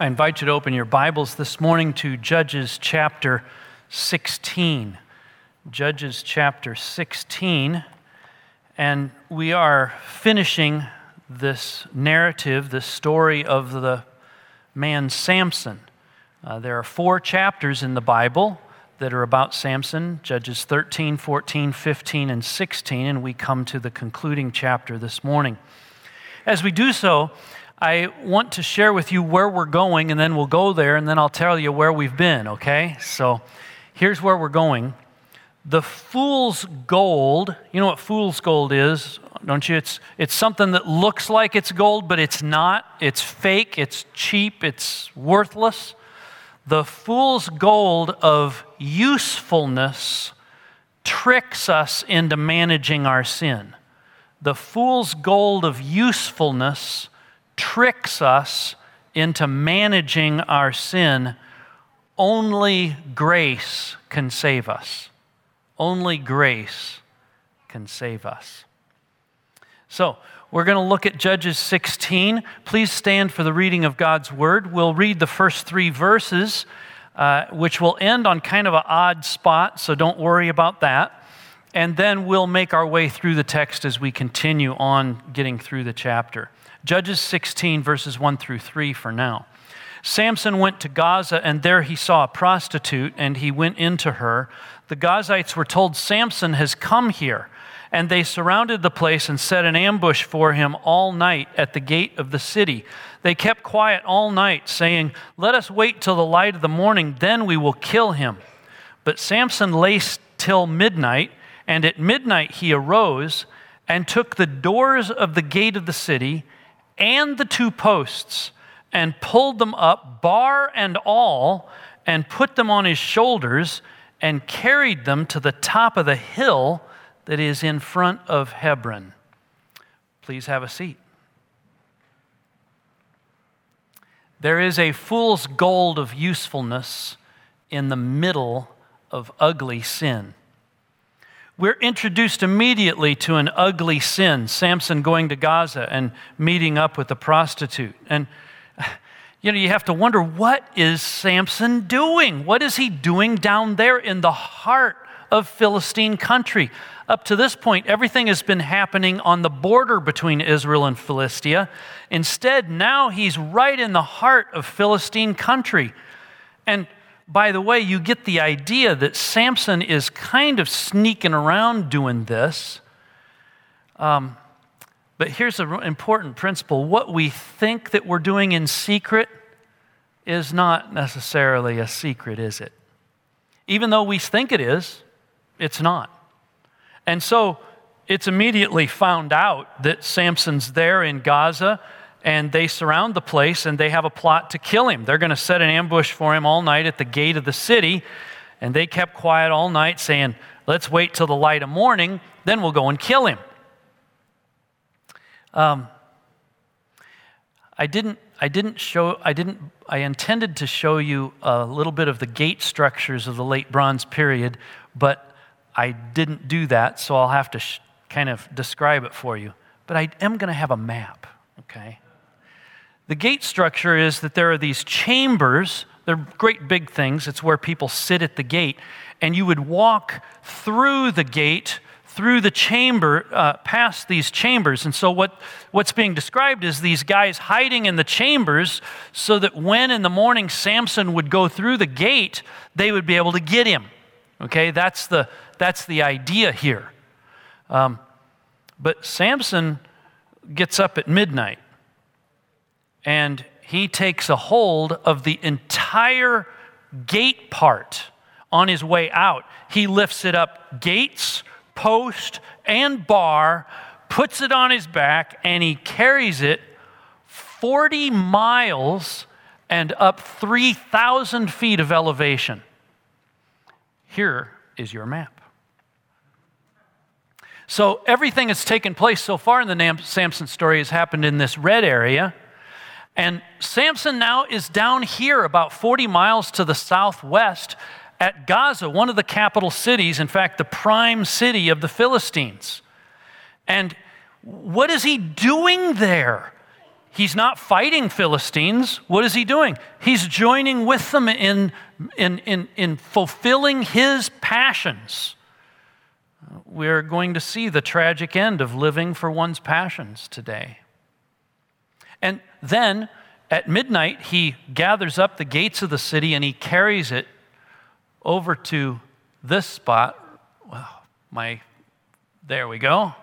I invite you to open your Bibles this morning to Judges chapter 16. Judges chapter 16. And we are finishing this narrative, this story of the man Samson. Uh, there are four chapters in the Bible that are about Samson Judges 13, 14, 15, and 16. And we come to the concluding chapter this morning. As we do so, I want to share with you where we're going, and then we'll go there, and then I'll tell you where we've been, okay? So here's where we're going. The fool's gold, you know what fool's gold is, don't you? It's, it's something that looks like it's gold, but it's not. It's fake, it's cheap, it's worthless. The fool's gold of usefulness tricks us into managing our sin. The fool's gold of usefulness tricks us into managing our sin, only grace can save us. Only grace can save us. So, we're going to look at Judges 16. Please stand for the reading of God's word. We'll read the first three verses, uh, which will end on kind of an odd spot, so don't worry about that. And then we'll make our way through the text as we continue on getting through the chapter. Judges 16, verses 1 through 3 for now. Samson went to Gaza, and there he saw a prostitute, and he went into her. The Gazites were told, Samson has come here. And they surrounded the place and set an ambush for him all night at the gate of the city. They kept quiet all night, saying, Let us wait till the light of the morning, then we will kill him. But Samson lay till midnight, and at midnight he arose and took the doors of the gate of the city and the two posts and pulled them up, bar and all, and put them on his shoulders and carried them to the top of the hill that is in front of Hebron. Please have a seat. There is a fool's gold of usefulness in the middle of ugly sin we're introduced immediately to an ugly sin Samson going to Gaza and meeting up with a prostitute. And, you know, you have to wonder what is Samson doing? What is he doing down there in the heart of Philistine country? Up to this point, everything has been happening on the border between Israel and Philistia. Instead, now he's right in the heart of Philistine country. And by the way, you get the idea that Samson is kind of sneaking around doing this. Um, but here's an important principle what we think that we're doing in secret is not necessarily a secret, is it? Even though we think it is, it's not. And so it's immediately found out that Samson's there in Gaza and they surround the place and they have a plot to kill him. They're going to set an ambush for him all night at the gate of the city. And they kept quiet all night, saying, Let's wait till the light of morning, then we'll go and kill him. Um, I didn't, I didn't show, I didn't, I intended to show you a little bit of the gate structures of the late Bronze period, but I didn't do that, so I'll have to sh- kind of describe it for you. But I am going to have a map, okay? The gate structure is that there are these chambers. They're great big things. It's where people sit at the gate. And you would walk through the gate, through the chamber, uh, past these chambers. And so, what, what's being described is these guys hiding in the chambers so that when in the morning Samson would go through the gate, they would be able to get him. Okay, that's the, that's the idea here. Um, but Samson gets up at midnight and he takes a hold of the entire gate part on his way out. He lifts it up gates, post, and bar, puts it on his back, and he carries it 40 miles and up 3,000 feet of elevation. Here is your map. So, everything that's taken place so far in the Samson story has happened in this red area. And Samson now is down here, about 40 miles to the southwest, at Gaza, one of the capital cities, in fact, the prime city of the Philistines. And what is he doing there? he's not fighting Philistines. What is he doing? He's joining with them in, in, in, in fulfilling his passions. We're going to see the tragic end of living for one's passions today. And then at midnight, he gathers up the gates of the city and he carries it over to this spot. Well, my, there we go,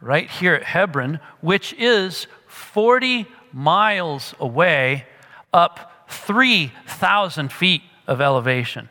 right here at Hebron, which is 40 miles away, up 3,000 feet of elevation.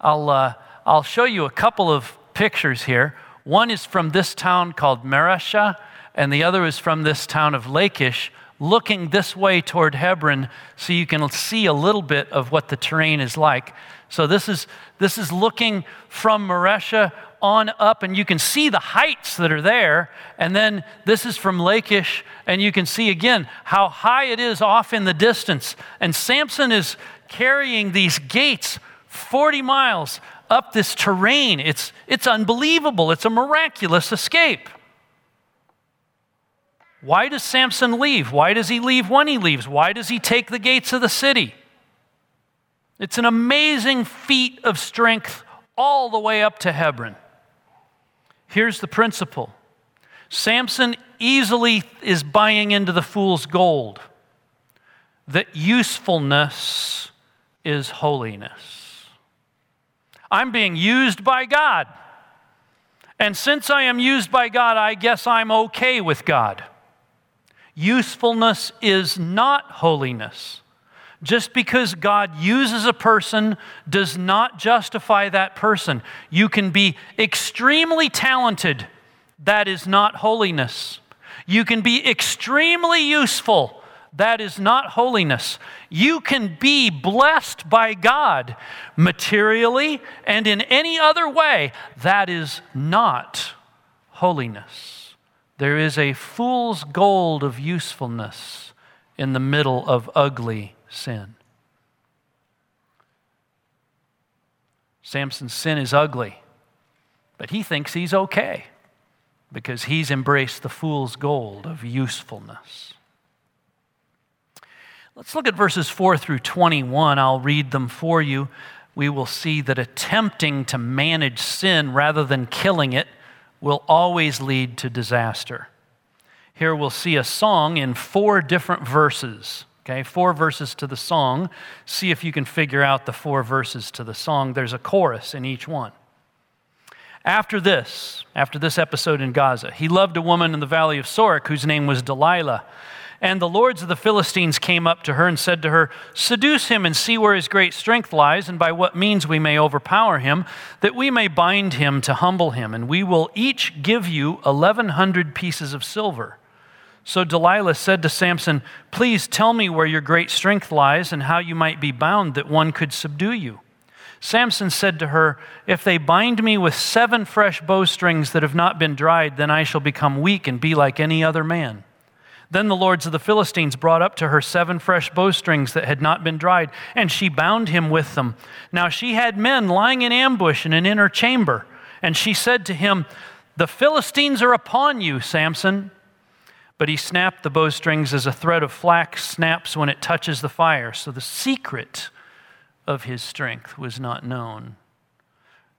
I'll, uh, I'll show you a couple of pictures here. One is from this town called Mareshah, and the other is from this town of Lachish, looking this way toward Hebron so you can see a little bit of what the terrain is like. So this is, this is looking from Mareshah on up, and you can see the heights that are there. And then this is from Lachish, and you can see again how high it is off in the distance. And Samson is carrying these gates 40 miles up this terrain. It's, it's unbelievable. It's a miraculous escape. Why does Samson leave? Why does he leave when he leaves? Why does he take the gates of the city? It's an amazing feat of strength all the way up to Hebron. Here's the principle Samson easily is buying into the fool's gold that usefulness is holiness. I'm being used by God. And since I am used by God, I guess I'm okay with God. Usefulness is not holiness. Just because God uses a person does not justify that person. You can be extremely talented, that is not holiness. You can be extremely useful, that is not holiness. You can be blessed by God materially and in any other way, that is not holiness. There is a fool's gold of usefulness in the middle of ugly sin. Samson's sin is ugly, but he thinks he's okay because he's embraced the fool's gold of usefulness. Let's look at verses 4 through 21. I'll read them for you. We will see that attempting to manage sin rather than killing it will always lead to disaster. Here we'll see a song in four different verses. Okay, four verses to the song. See if you can figure out the four verses to the song. There's a chorus in each one. After this, after this episode in Gaza, he loved a woman in the valley of Sorek whose name was Delilah. And the lords of the Philistines came up to her and said to her, Seduce him and see where his great strength lies, and by what means we may overpower him, that we may bind him to humble him, and we will each give you 1,100 pieces of silver. So Delilah said to Samson, Please tell me where your great strength lies, and how you might be bound that one could subdue you. Samson said to her, If they bind me with seven fresh bowstrings that have not been dried, then I shall become weak and be like any other man. Then the lords of the Philistines brought up to her seven fresh bowstrings that had not been dried, and she bound him with them. Now she had men lying in ambush in an inner chamber. And she said to him, The Philistines are upon you, Samson. But he snapped the bowstrings as a thread of flax snaps when it touches the fire. So the secret of his strength was not known.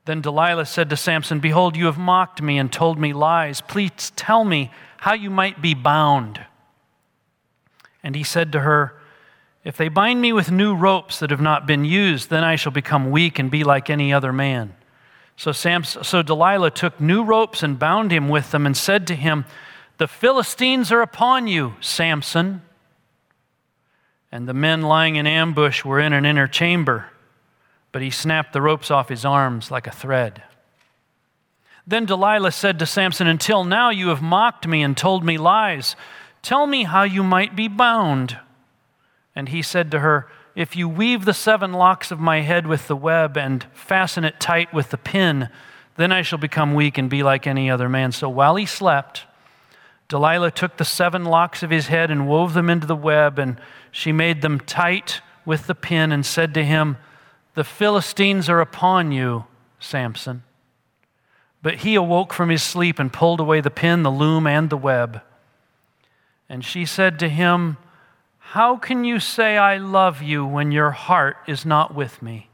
Then Delilah said to Samson, Behold, you have mocked me and told me lies. Please tell me how you might be bound. And he said to her, If they bind me with new ropes that have not been used, then I shall become weak and be like any other man. So, Samson, so Delilah took new ropes and bound him with them and said to him, The Philistines are upon you, Samson. And the men lying in ambush were in an inner chamber, but he snapped the ropes off his arms like a thread. Then Delilah said to Samson, Until now you have mocked me and told me lies. Tell me how you might be bound. And he said to her, If you weave the seven locks of my head with the web and fasten it tight with the pin, then I shall become weak and be like any other man. So while he slept, Delilah took the seven locks of his head and wove them into the web, and she made them tight with the pin and said to him, The Philistines are upon you, Samson. But he awoke from his sleep and pulled away the pin, the loom, and the web. And she said to him, How can you say I love you when your heart is not with me?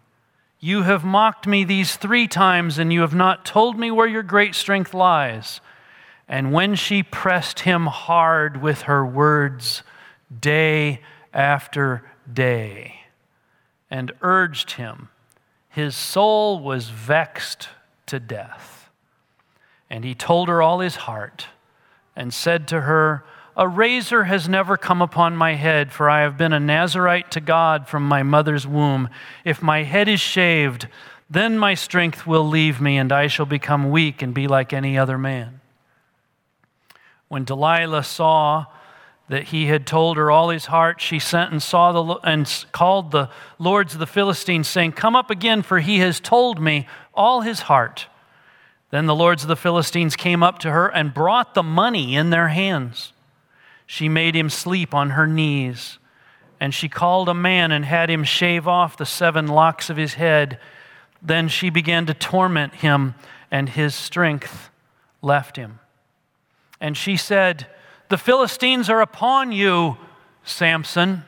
You have mocked me these three times, and you have not told me where your great strength lies. And when she pressed him hard with her words, day after day, and urged him, his soul was vexed to death. And he told her all his heart, and said to her, a razor has never come upon my head, for I have been a Nazarite to God from my mother's womb. If my head is shaved, then my strength will leave me, and I shall become weak and be like any other man. When Delilah saw that he had told her all his heart, she sent and saw the and called the lords of the Philistines, saying, "Come up again, for he has told me all his heart." Then the lords of the Philistines came up to her and brought the money in their hands. She made him sleep on her knees, and she called a man and had him shave off the seven locks of his head. Then she began to torment him, and his strength left him. And she said, The Philistines are upon you, Samson.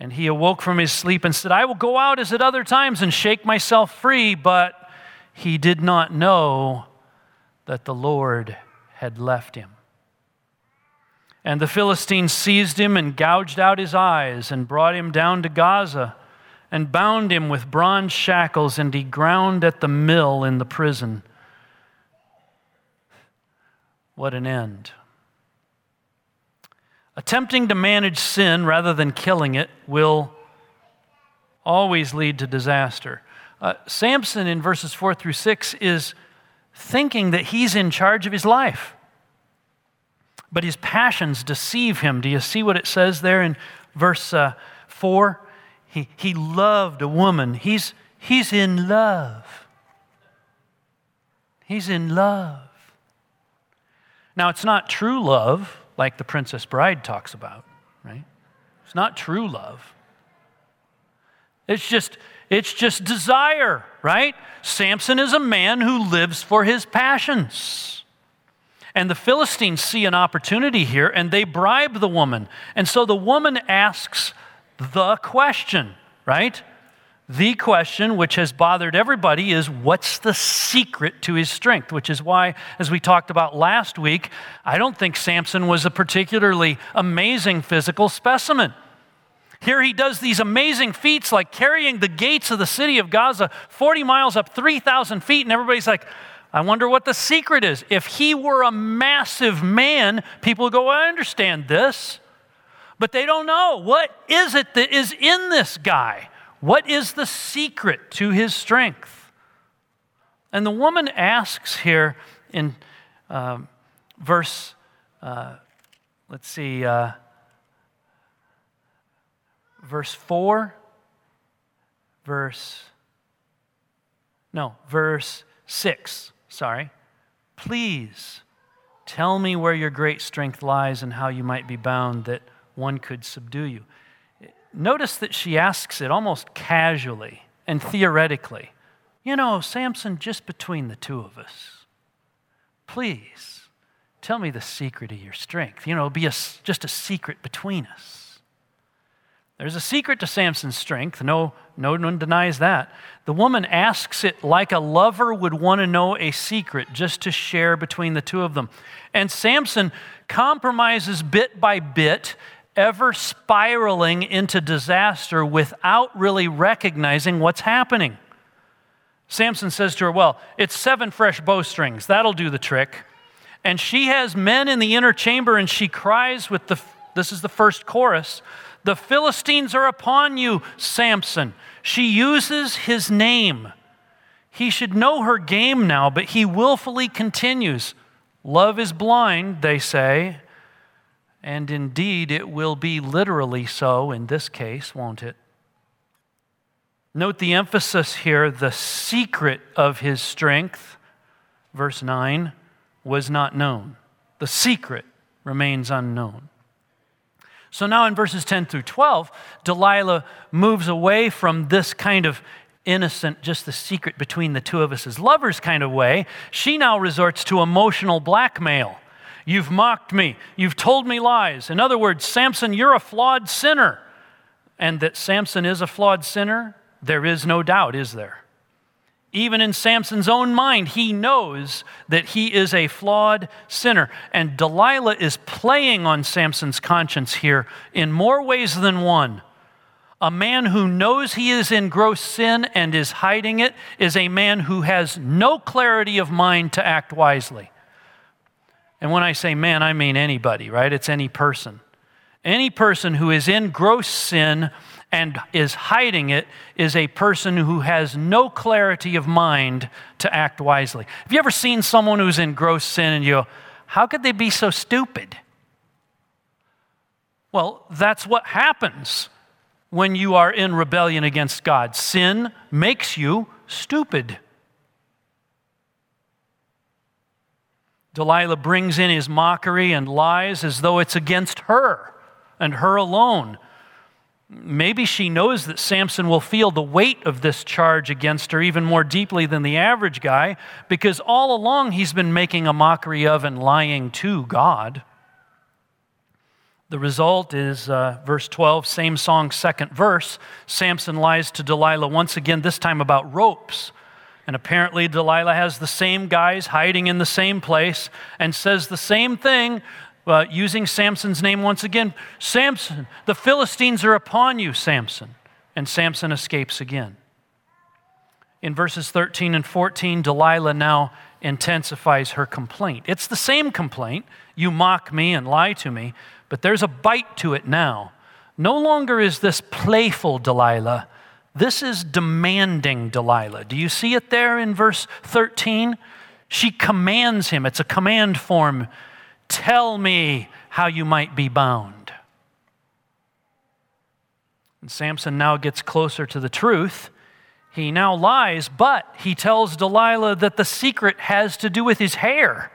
And he awoke from his sleep and said, I will go out as at other times and shake myself free. But he did not know that the Lord had left him. And the Philistines seized him and gouged out his eyes and brought him down to Gaza and bound him with bronze shackles, and he ground at the mill in the prison. What an end. Attempting to manage sin rather than killing it will always lead to disaster. Uh, Samson in verses 4 through 6 is thinking that he's in charge of his life but his passions deceive him. Do you see what it says there in verse uh, 4? He, he loved a woman. He's, he's in love. He's in love. Now, it's not true love like the Princess Bride talks about, right? It's not true love. It's just, it's just desire, right? Samson is a man who lives for his passions. And the Philistines see an opportunity here and they bribe the woman. And so the woman asks the question, right? The question which has bothered everybody is what's the secret to his strength? Which is why, as we talked about last week, I don't think Samson was a particularly amazing physical specimen. Here he does these amazing feats like carrying the gates of the city of Gaza 40 miles up 3,000 feet, and everybody's like, I wonder what the secret is. If he were a massive man, people go, I understand this. But they don't know. What is it that is in this guy? What is the secret to his strength? And the woman asks here in um, verse, uh, let's see, uh, verse 4, verse, no, verse 6 sorry, please tell me where your great strength lies and how you might be bound that one could subdue you. Notice that she asks it almost casually and theoretically. You know, Samson, just between the two of us, please tell me the secret of your strength. You know, be a, just a secret between us. There's a secret to Samson's strength. No, no one denies that. The woman asks it like a lover would want to know a secret just to share between the two of them. And Samson compromises bit by bit, ever spiraling into disaster without really recognizing what's happening. Samson says to her, Well, it's seven fresh bowstrings. That'll do the trick. And she has men in the inner chamber and she cries with the, this is the first chorus the Philistines are upon you, Samson. She uses his name. He should know her game now, but he willfully continues. Love is blind, they say. And indeed, it will be literally so in this case, won't it? Note the emphasis here the secret of his strength, verse 9, was not known. The secret remains unknown. So now in verses 10 through 12, Delilah moves away from this kind of innocent, just the secret between the two of us as lovers kind of way. She now resorts to emotional blackmail. You've mocked me. You've told me lies. In other words, Samson, you're a flawed sinner. And that Samson is a flawed sinner, there is no doubt, is there? Even in Samson's own mind, he knows that he is a flawed sinner. And Delilah is playing on Samson's conscience here in more ways than one. A man who knows he is in gross sin and is hiding it is a man who has no clarity of mind to act wisely. And when I say man, I mean anybody, right? It's any person. Any person who is in gross sin and is hiding it is a person who has no clarity of mind to act wisely. Have you ever seen someone who's in gross sin and you go, how could they be so stupid? Well, that's what happens when you are in rebellion against God. Sin makes you stupid. Delilah brings in his mockery and lies as though it's against her and her alone. Maybe she knows that Samson will feel the weight of this charge against her even more deeply than the average guy because all along he's been making a mockery of and lying to God. The result is uh, verse 12, same song, second verse. Samson lies to Delilah once again, this time about ropes. And apparently, Delilah has the same guys hiding in the same place and says the same thing uh, using Samson's name once again Samson, the Philistines are upon you, Samson. And Samson escapes again. In verses 13 and 14, Delilah now intensifies her complaint. It's the same complaint you mock me and lie to me, but there's a bite to it now. No longer is this playful Delilah. This is demanding Delilah. Do you see it there in verse 13? She commands him. It's a command form. Tell me how you might be bound. And Samson now gets closer to the truth. He now lies, but he tells Delilah that the secret has to do with his hair.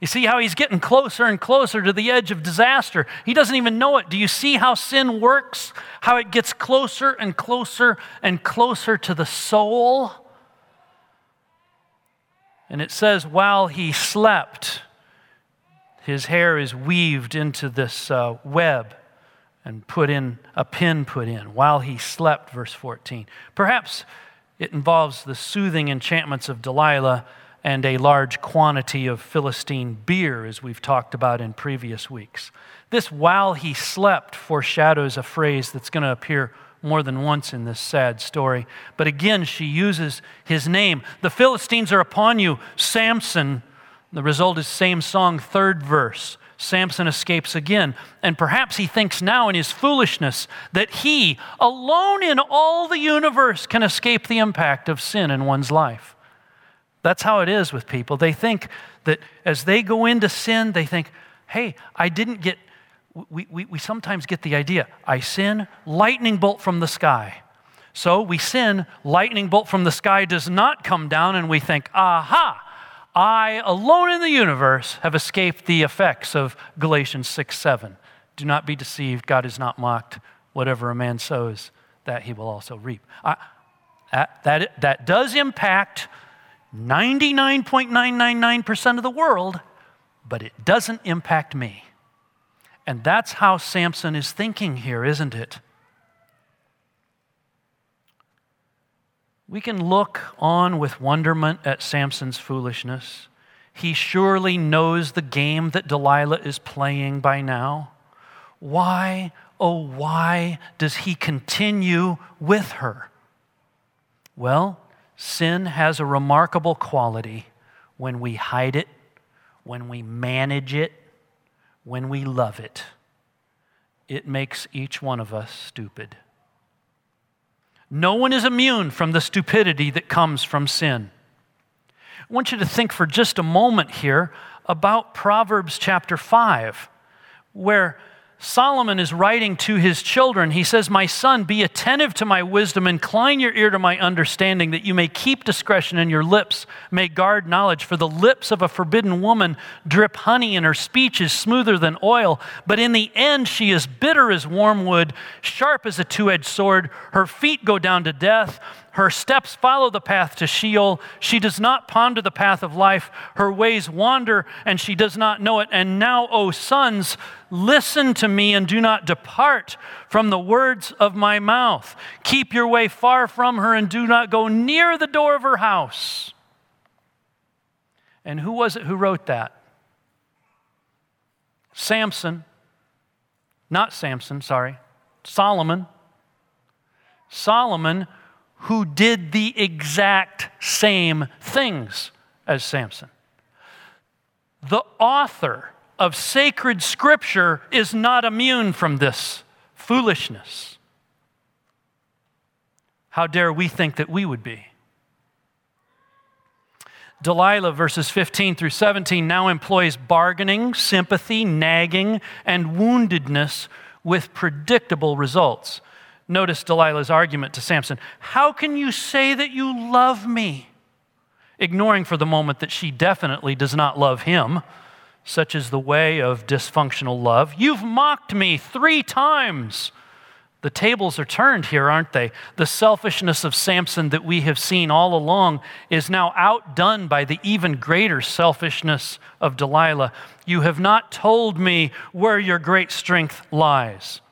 You see how he's getting closer and closer to the edge of disaster. He doesn't even know it. Do you see how sin works? How it gets closer and closer and closer to the soul? And it says, while he slept, his hair is weaved into this uh, web and put in, a pin put in while he slept, verse 14. Perhaps it involves the soothing enchantments of Delilah and a large quantity of Philistine beer, as we've talked about in previous weeks. This while he slept foreshadows a phrase that's going to appear more than once in this sad story. But again, she uses his name. The Philistines are upon you, Samson. The result is same song, third verse. Samson escapes again. And perhaps he thinks now in his foolishness that he, alone in all the universe, can escape the impact of sin in one's life. That's how it is with people. They think that as they go into sin, they think, hey, I didn't get, we, we, we sometimes get the idea, I sin, lightning bolt from the sky. So we sin, lightning bolt from the sky does not come down, and we think, aha, I alone in the universe have escaped the effects of Galatians 6 7. Do not be deceived, God is not mocked. Whatever a man sows, that he will also reap. I, that, that, that does impact 99.999% of the world, but it doesn't impact me. And that's how Samson is thinking here, isn't it? We can look on with wonderment at Samson's foolishness. He surely knows the game that Delilah is playing by now. Why, oh, why does he continue with her? Well, Sin has a remarkable quality when we hide it, when we manage it, when we love it. It makes each one of us stupid. No one is immune from the stupidity that comes from sin. I want you to think for just a moment here about Proverbs chapter 5, where Solomon is writing to his children. He says, My son, be attentive to my wisdom, incline your ear to my understanding, that you may keep discretion in your lips may guard knowledge. For the lips of a forbidden woman drip honey, and her speech is smoother than oil. But in the end, she is bitter as wormwood, sharp as a two edged sword. Her feet go down to death, Her steps follow the path to Sheol. She does not ponder the path of life. Her ways wander, and she does not know it. And now, O sons, listen to me and do not depart from the words of my mouth. Keep your way far from her and do not go near the door of her house. And who was it who wrote that? Samson. Not Samson, sorry. Solomon. Solomon who did the exact same things as Samson. The author of sacred scripture is not immune from this foolishness. How dare we think that we would be? Delilah, verses 15 through 17, now employs bargaining, sympathy, nagging, and woundedness with predictable results. Notice Delilah's argument to Samson How can you say that you love me? Ignoring for the moment that she definitely does not love him. Such is the way of dysfunctional love. You've mocked me three times. The tables are turned here, aren't they? The selfishness of Samson that we have seen all along is now outdone by the even greater selfishness of Delilah. You have not told me where your great strength lies.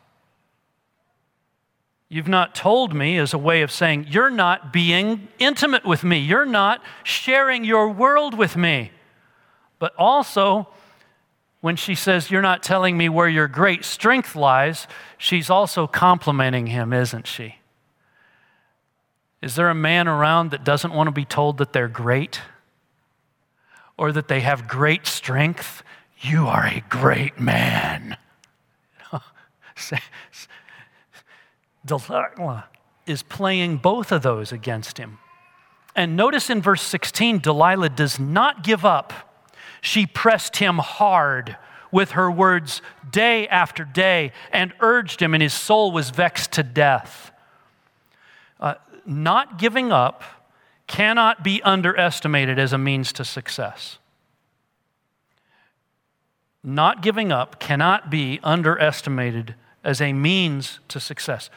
You've not told me as a way of saying, You're not being intimate with me. You're not sharing your world with me. But also, when she says, You're not telling me where your great strength lies, she's also complimenting him, isn't she? Is there a man around that doesn't want to be told that they're great or that they have great strength? You are a great man. Delilah is playing both of those against him. And notice in verse 16, Delilah does not give up. She pressed him hard with her words day after day and urged him, and his soul was vexed to death. Uh, not giving up cannot be underestimated as a means to success. Not giving up cannot be underestimated as a means to success.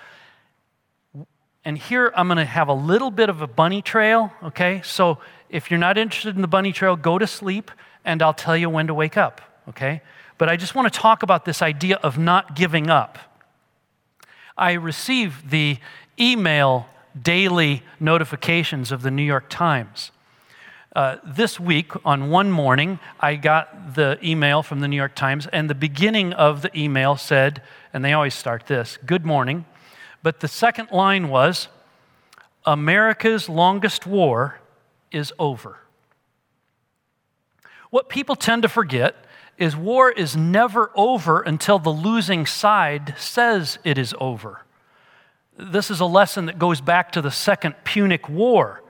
And here I'm going to have a little bit of a bunny trail, okay? So if you're not interested in the bunny trail, go to sleep and I'll tell you when to wake up, okay? But I just want to talk about this idea of not giving up. I receive the email daily notifications of the New York Times. Uh, this week, on one morning, I got the email from the New York Times, and the beginning of the email said, and they always start this Good morning. But the second line was America's longest war is over. What people tend to forget is war is never over until the losing side says it is over. This is a lesson that goes back to the Second Punic War.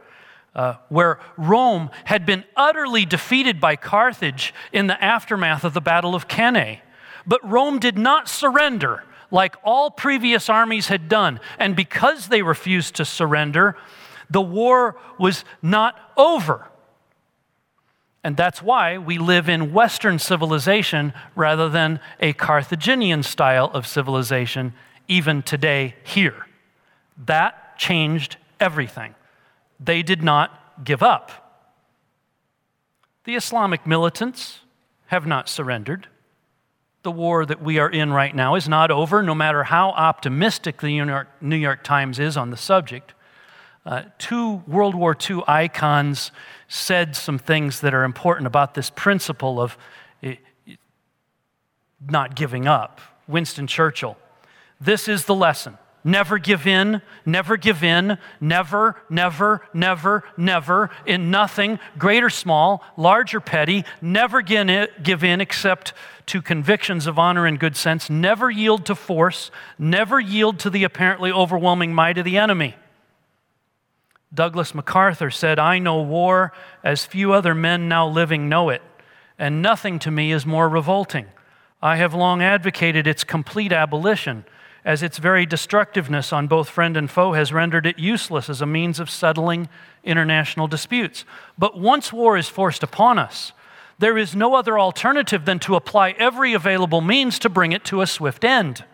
Uh, where Rome had been utterly defeated by Carthage in the aftermath of the Battle of Cannae. But Rome did not surrender like all previous armies had done. And because they refused to surrender, the war was not over. And that's why we live in Western civilization rather than a Carthaginian style of civilization, even today here. That changed everything. They did not give up. The Islamic militants have not surrendered the war that we are in right now is not over, no matter how optimistic the New York, New York Times is on the subject. Uh, two World War II icons said some things that are important about this principle of it, not giving up. Winston Churchill. This is the lesson. Never give in, never give in, never, never, never, never, in nothing, great or small, large or petty, never give in except to convictions of honor and good sense, never yield to force, never yield to the apparently overwhelming might of the enemy. Douglas MacArthur said, I know war as few other men now living know it, and nothing to me is more revolting. I have long advocated its complete abolition as its very destructiveness on both friend and foe has rendered it useless as a means of settling international disputes. But once war is forced upon us, there is no other alternative than to apply every available means to bring it to a swift end.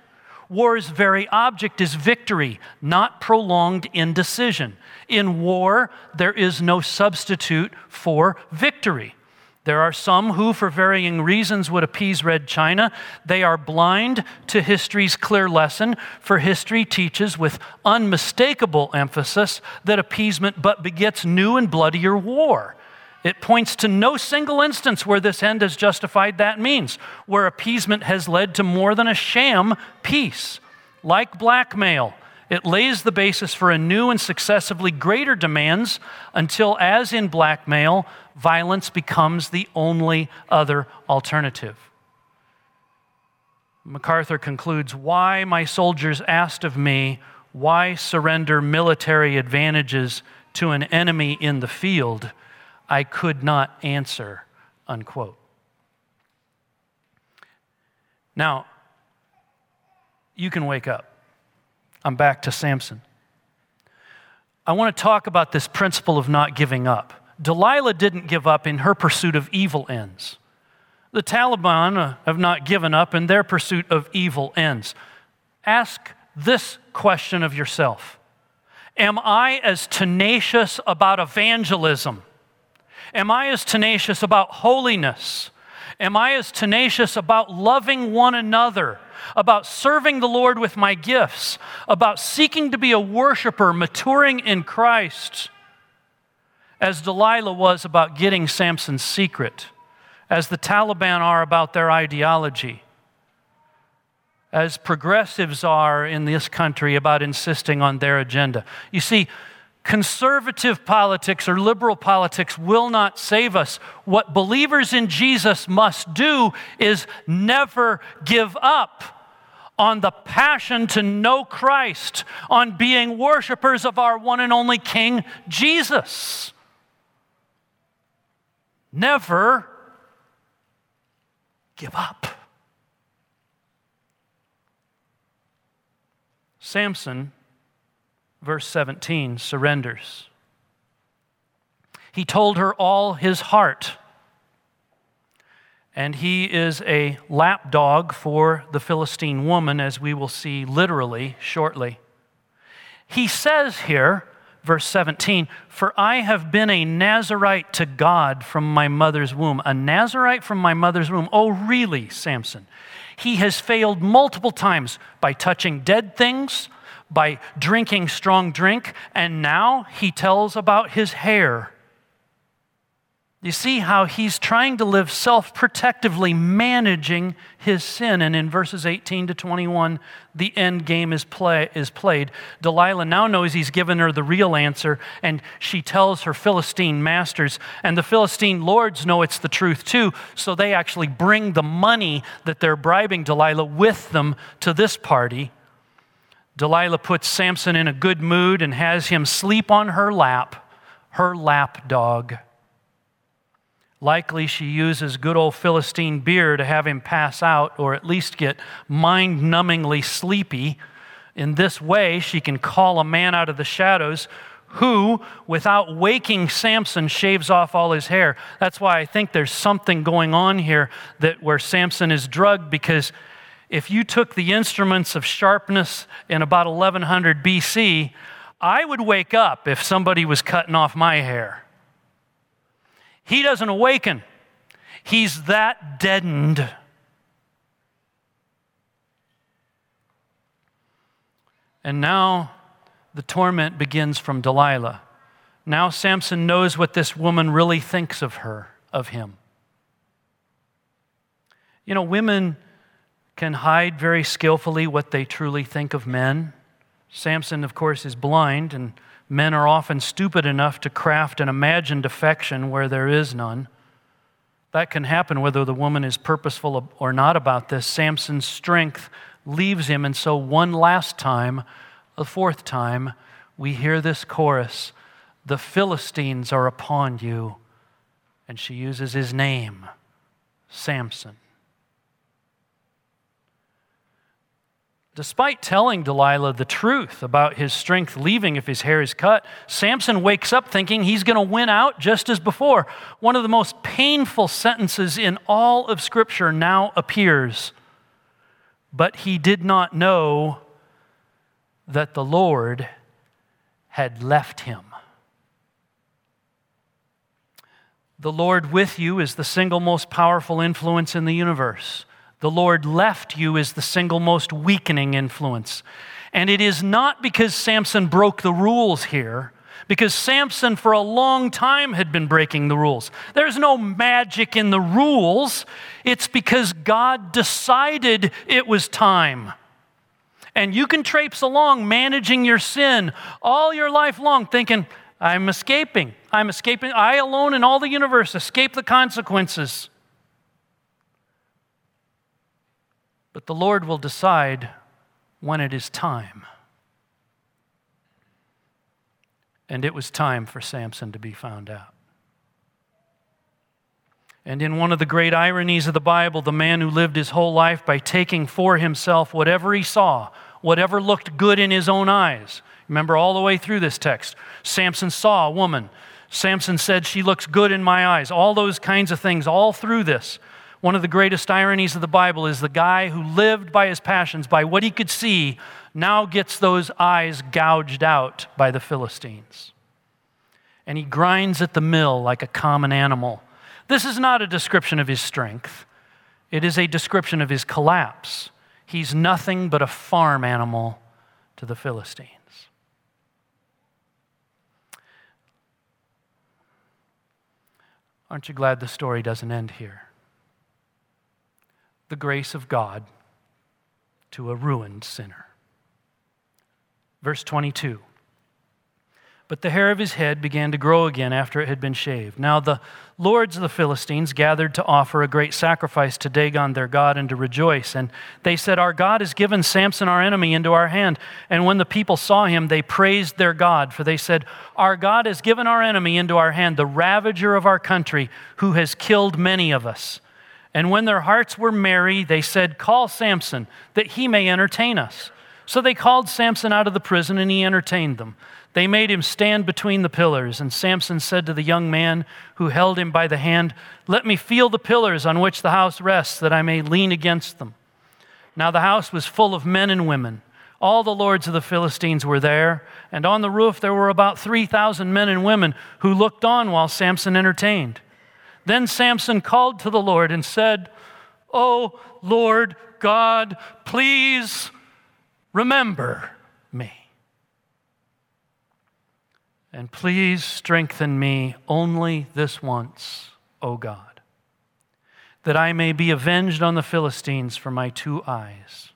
War's very object is victory, not prolonged indecision. In war, there is no substitute for victory. There are some who, for varying reasons, would appease Red China. They are blind to history's clear lesson, for history teaches with unmistakable emphasis that appeasement but begets new and bloodier war. It points to no single instance where this end has justified that means, where appeasement has led to more than a sham peace. Like blackmail, it lays the basis for a new and successively greater demands until, as in blackmail, violence becomes the only other alternative. MacArthur concludes Why, my soldiers asked of me, why surrender military advantages to an enemy in the field? I could not answer, unquote. Now, you can wake up. I'm back to Samson. I want to talk about this principle of not giving up. Delilah didn't give up in her pursuit of evil ends. The Taliban uh, have not given up in their pursuit of evil ends. Ask this question of yourself Am I as tenacious about evangelism Am I as tenacious about holiness? Am I as tenacious about loving one another, about serving the Lord with my gifts, about seeking to be a worshiper, maturing in Christ, as Delilah was about getting Samson's secret, as the Taliban are about their ideology, as progressives are in this country about insisting on their agenda? You see, Conservative politics or liberal politics will not save us. What believers in Jesus must do is never give up on the passion to know Christ, on being worshipers of our one and only King, Jesus. Never give up. Samson verse 17, surrenders. He told her all his heart. And he is a lapdog for the Philistine woman, as we will see literally shortly. He says here, verse 17, For I have been a Nazarite to God from my mother's womb. A Nazarite from my mother's womb. Oh, really, Samson? He has failed multiple times by touching dead things, by drinking strong drink, and now he tells about his hair. You see how he's trying to live self protectively, managing his sin. And in verses 18 to 21, the end game is, play, is played. Delilah now knows he's given her the real answer, and she tells her Philistine masters. And the Philistine lords know it's the truth too, so they actually bring the money that they're bribing Delilah with them to this party. Delilah puts Samson in a good mood and has him sleep on her lap, her lap dog. Likely she uses good old Philistine beer to have him pass out or at least get mind numbingly sleepy. In this way, she can call a man out of the shadows who, without waking Samson, shaves off all his hair. That's why I think there's something going on here that where Samson is drugged because if you took the instruments of sharpness in about 1100 BC, I would wake up if somebody was cutting off my hair. He doesn't awaken, he's that deadened. And now the torment begins from Delilah. Now Samson knows what this woman really thinks of her, of him. You know, women can hide very skillfully what they truly think of men. Samson, of course, is blind, and men are often stupid enough to craft an imagined affection where there is none. That can happen whether the woman is purposeful or not about this. Samson's strength leaves him, and so one last time, a fourth time, we hear this chorus The Philistines are upon you. And she uses his name, Samson. Despite telling Delilah the truth about his strength leaving if his hair is cut, Samson wakes up thinking he's going to win out just as before. One of the most painful sentences in all of Scripture now appears but he did not know that the Lord had left him. The Lord with you is the single most powerful influence in the universe. The Lord left you is the single most weakening influence. And it is not because Samson broke the rules here, because Samson for a long time had been breaking the rules. There's no magic in the rules, it's because God decided it was time. And you can traipse along managing your sin all your life long, thinking, I'm escaping. I'm escaping. I alone in all the universe escape the consequences. But the Lord will decide when it is time. And it was time for Samson to be found out. And in one of the great ironies of the Bible, the man who lived his whole life by taking for himself whatever he saw, whatever looked good in his own eyes. Remember all the way through this text. Samson saw a woman. Samson said, She looks good in my eyes. All those kinds of things, all through this. One of the greatest ironies of the Bible is the guy who lived by his passions, by what he could see, now gets those eyes gouged out by the Philistines. And he grinds at the mill like a common animal. This is not a description of his strength, it is a description of his collapse. He's nothing but a farm animal to the Philistines. Aren't you glad the story doesn't end here? The grace of God to a ruined sinner. Verse 22 But the hair of his head began to grow again after it had been shaved. Now the lords of the Philistines gathered to offer a great sacrifice to Dagon their God and to rejoice. And they said, Our God has given Samson our enemy into our hand. And when the people saw him, they praised their God, for they said, Our God has given our enemy into our hand, the ravager of our country, who has killed many of us. And when their hearts were merry, they said, Call Samson, that he may entertain us. So they called Samson out of the prison, and he entertained them. They made him stand between the pillars, and Samson said to the young man who held him by the hand, Let me feel the pillars on which the house rests, that I may lean against them. Now the house was full of men and women. All the lords of the Philistines were there, and on the roof there were about 3,000 men and women who looked on while Samson entertained. Then Samson called to the Lord and said, Oh, Lord God, please remember me. And please strengthen me only this once, O God, that I may be avenged on the Philistines for my two eyes.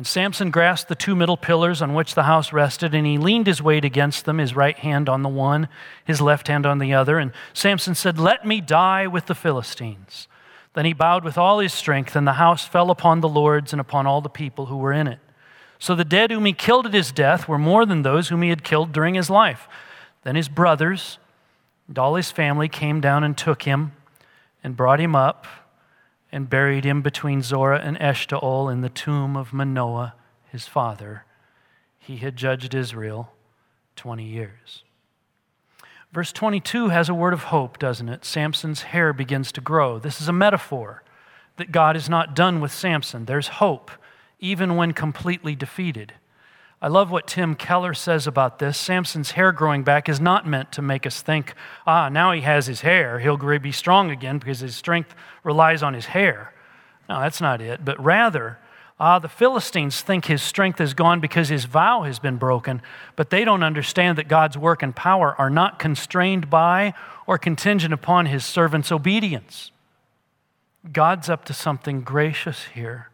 And Samson grasped the two middle pillars on which the house rested, and he leaned his weight against them, his right hand on the one, his left hand on the other. And Samson said, Let me die with the Philistines. Then he bowed with all his strength, and the house fell upon the lords and upon all the people who were in it. So the dead whom he killed at his death were more than those whom he had killed during his life. Then his brothers and all his family came down and took him and brought him up and buried him between Zorah and Eshtaol in the tomb of Manoah, his father. He had judged Israel 20 years. Verse 22 has a word of hope, doesn't it? Samson's hair begins to grow. This is a metaphor that God is not done with Samson. There's hope, even when completely defeated. I love what Tim Keller says about this. Samson's hair growing back is not meant to make us think, ah, now he has his hair. He'll be strong again because his strength relies on his hair. No, that's not it. But rather, ah, the Philistines think his strength is gone because his vow has been broken, but they don't understand that God's work and power are not constrained by or contingent upon his servant's obedience. God's up to something gracious here.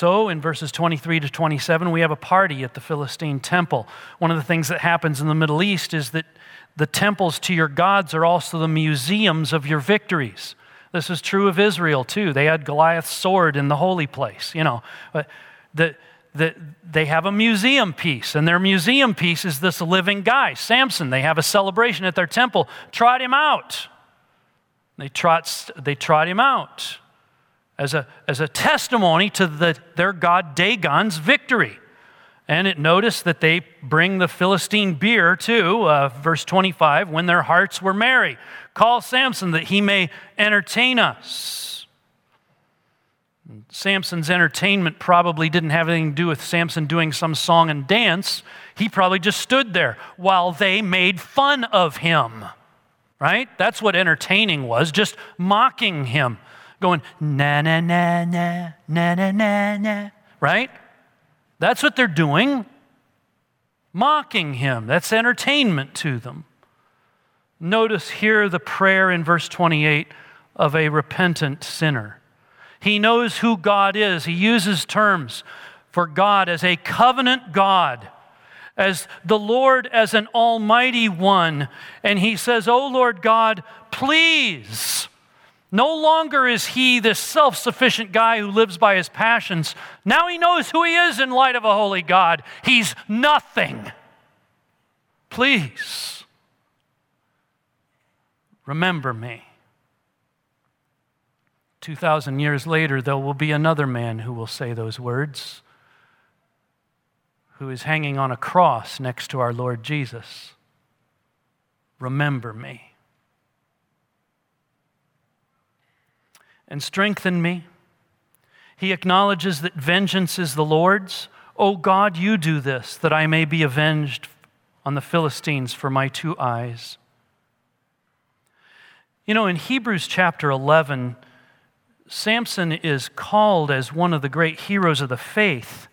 So, in verses 23 to 27, we have a party at the Philistine temple. One of the things that happens in the Middle East is that the temples to your gods are also the museums of your victories. This is true of Israel, too. They had Goliath's sword in the holy place, you know. But the, the, they have a museum piece, and their museum piece is this living guy, Samson. They have a celebration at their temple. Trot him out. They trot, they trot him out as a, as a testimony to the, their god Dagon's victory. And it noticed that they bring the Philistine beer too, uh, verse 25, when their hearts were merry. Call Samson that he may entertain us. Samson's entertainment probably didn't have anything to do with Samson doing some song and dance. He probably just stood there while they made fun of him. Right? That's what entertaining was, just mocking him, going, na na na na, na na na na. Right? That's what they're doing. Mocking him. That's entertainment to them. Notice here the prayer in verse 28 of a repentant sinner. He knows who God is. He uses terms for God as a covenant God, as the Lord as an almighty one. And he says, Oh Lord God, please no longer is he this self sufficient guy who lives by his passions. Now he knows who he is in light of a holy God. He's nothing. Please remember me. 2,000 years later, there will be another man who will say those words, who is hanging on a cross next to our Lord Jesus. Remember me. And strengthen me. He acknowledges that vengeance is the Lord's. O oh God, you do this, that I may be avenged on the Philistines for my two eyes. You know, in Hebrews chapter 11, Samson is called as one of the great heroes of the faith.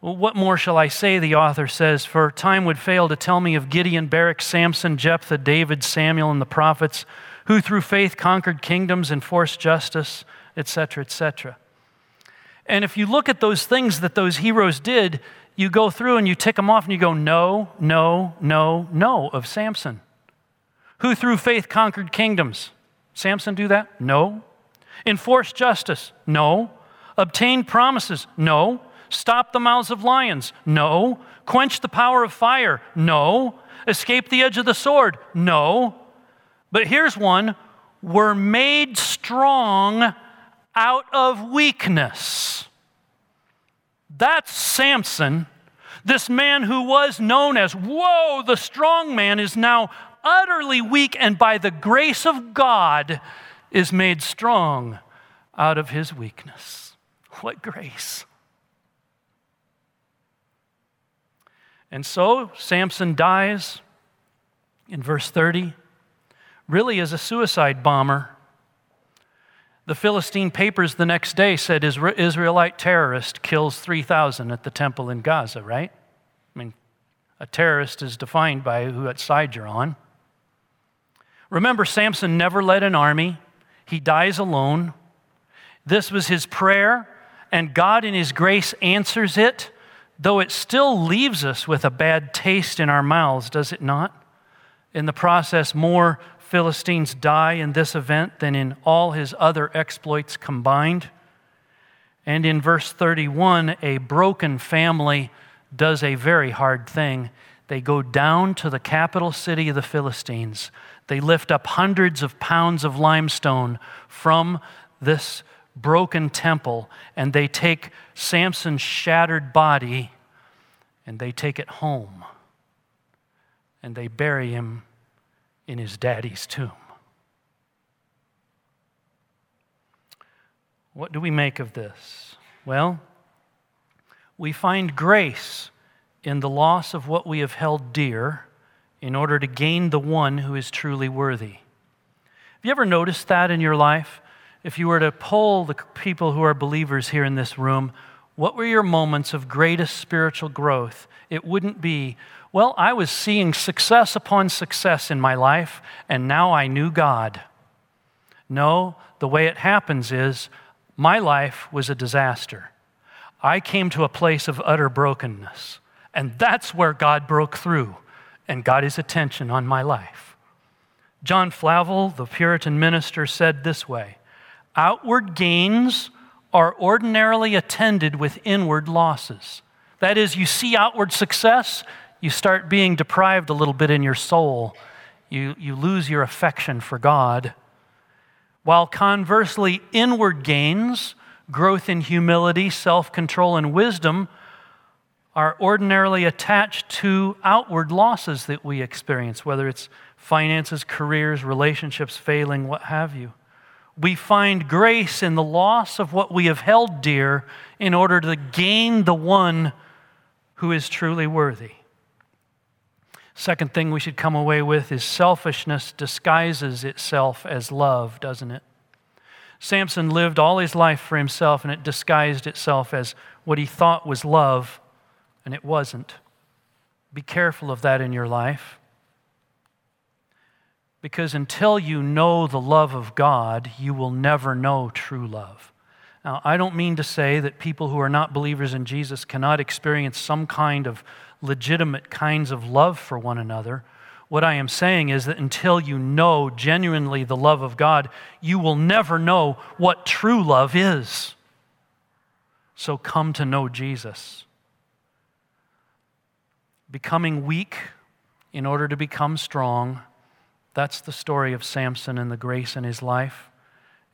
Well, what more shall I say, the author says, for time would fail to tell me of Gideon, Barak, Samson, Jephthah, David, Samuel, and the prophets who through faith conquered kingdoms, enforced justice, etc., etc. And if you look at those things that those heroes did, you go through and you tick them off and you go, no, no, no, no, of Samson. Who through faith conquered kingdoms? Samson do that? No. Enforced justice? No. Obtained promises? No. Stop the mouths of lions? No. Quench the power of fire? No. Escape the edge of the sword? No. But here's one we're made strong out of weakness. That's Samson, this man who was known as, whoa, the strong man is now utterly weak and by the grace of God is made strong out of his weakness. What grace! And so Samson dies in verse 30 really is a suicide bomber. The Philistine papers the next day said Israelite terrorist kills 3,000 at the temple in Gaza, right? I mean, a terrorist is defined by who what side you're on. Remember, Samson never led an army, he dies alone. This was his prayer, and God, in his grace, answers it, though it still leaves us with a bad taste in our mouths, does it not? In the process, more Philistines die in this event than in all his other exploits combined. And in verse 31, a broken family does a very hard thing. They go down to the capital city of the Philistines. They lift up hundreds of pounds of limestone from this broken temple, and they take Samson's shattered body and they take it home and they bury him in his daddy's tomb. What do we make of this? Well, we find grace in the loss of what we have held dear in order to gain the one who is truly worthy. Have you ever noticed that in your life? If you were to poll the people who are believers here in this room, what were your moments of greatest spiritual growth? It wouldn't be, well, I was seeing success upon success in my life, and now I knew God. No, the way it happens is my life was a disaster. I came to a place of utter brokenness, and that's where God broke through and got his attention on my life. John Flavel, the Puritan minister, said this way Outward gains are ordinarily attended with inward losses. That is, you see outward success, you start being deprived a little bit in your soul. You, you lose your affection for God. While conversely, inward gains, growth in humility, self control, and wisdom, are ordinarily attached to outward losses that we experience, whether it's finances, careers, relationships failing, what have you. We find grace in the loss of what we have held dear in order to gain the one who is truly worthy. Second thing we should come away with is selfishness disguises itself as love, doesn't it? Samson lived all his life for himself and it disguised itself as what he thought was love and it wasn't. Be careful of that in your life. Because until you know the love of God, you will never know true love. Now, I don't mean to say that people who are not believers in Jesus cannot experience some kind of legitimate kinds of love for one another. What I am saying is that until you know genuinely the love of God, you will never know what true love is. So come to know Jesus. Becoming weak in order to become strong, that's the story of Samson and the grace in his life.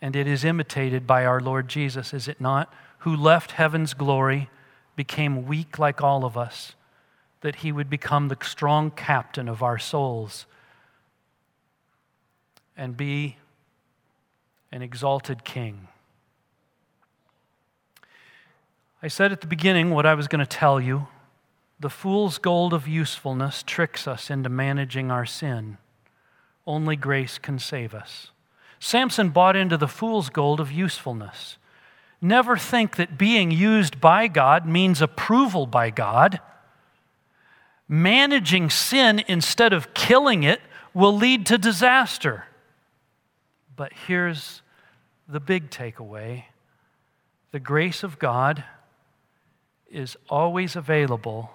And it is imitated by our Lord Jesus, is it not? Who left heaven's glory, became weak like all of us that he would become the strong captain of our souls and be an exalted king. I said at the beginning what I was going to tell you. The fool's gold of usefulness tricks us into managing our sin. Only grace can save us. Samson bought into the fool's gold of usefulness. Never think that being used by God means approval by God managing sin instead of killing it will lead to disaster. But here's the big takeaway the grace of God is always available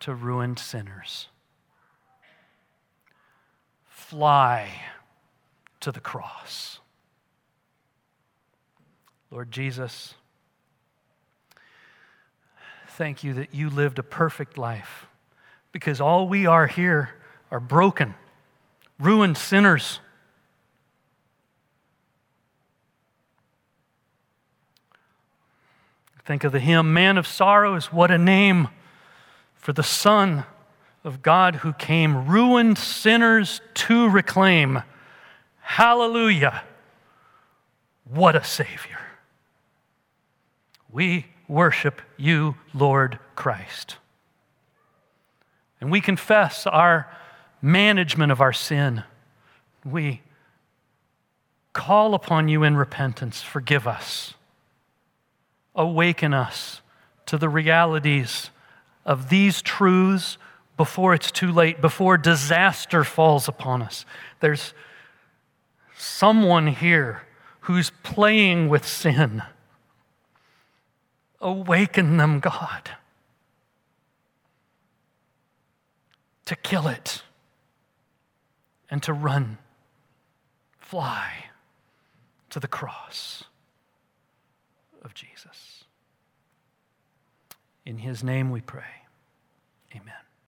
to ruined sinners. Fly to the cross. Lord Jesus, thank you that you lived a perfect life because all we are here are broken, ruined sinners. Think of the hymn, Man of Sorrows, what a name for the Son of God who came, ruined sinners to reclaim. Hallelujah. What a Savior. We worship you, Lord Christ. And we confess our management of our sin. We call upon you in repentance. Forgive us. Awaken us to the realities of these truths before it's too late, before disaster falls upon us. There's someone here who's playing with sin. Awaken them, God. To kill it and to run, fly to the cross of Jesus. In his name we pray. Amen.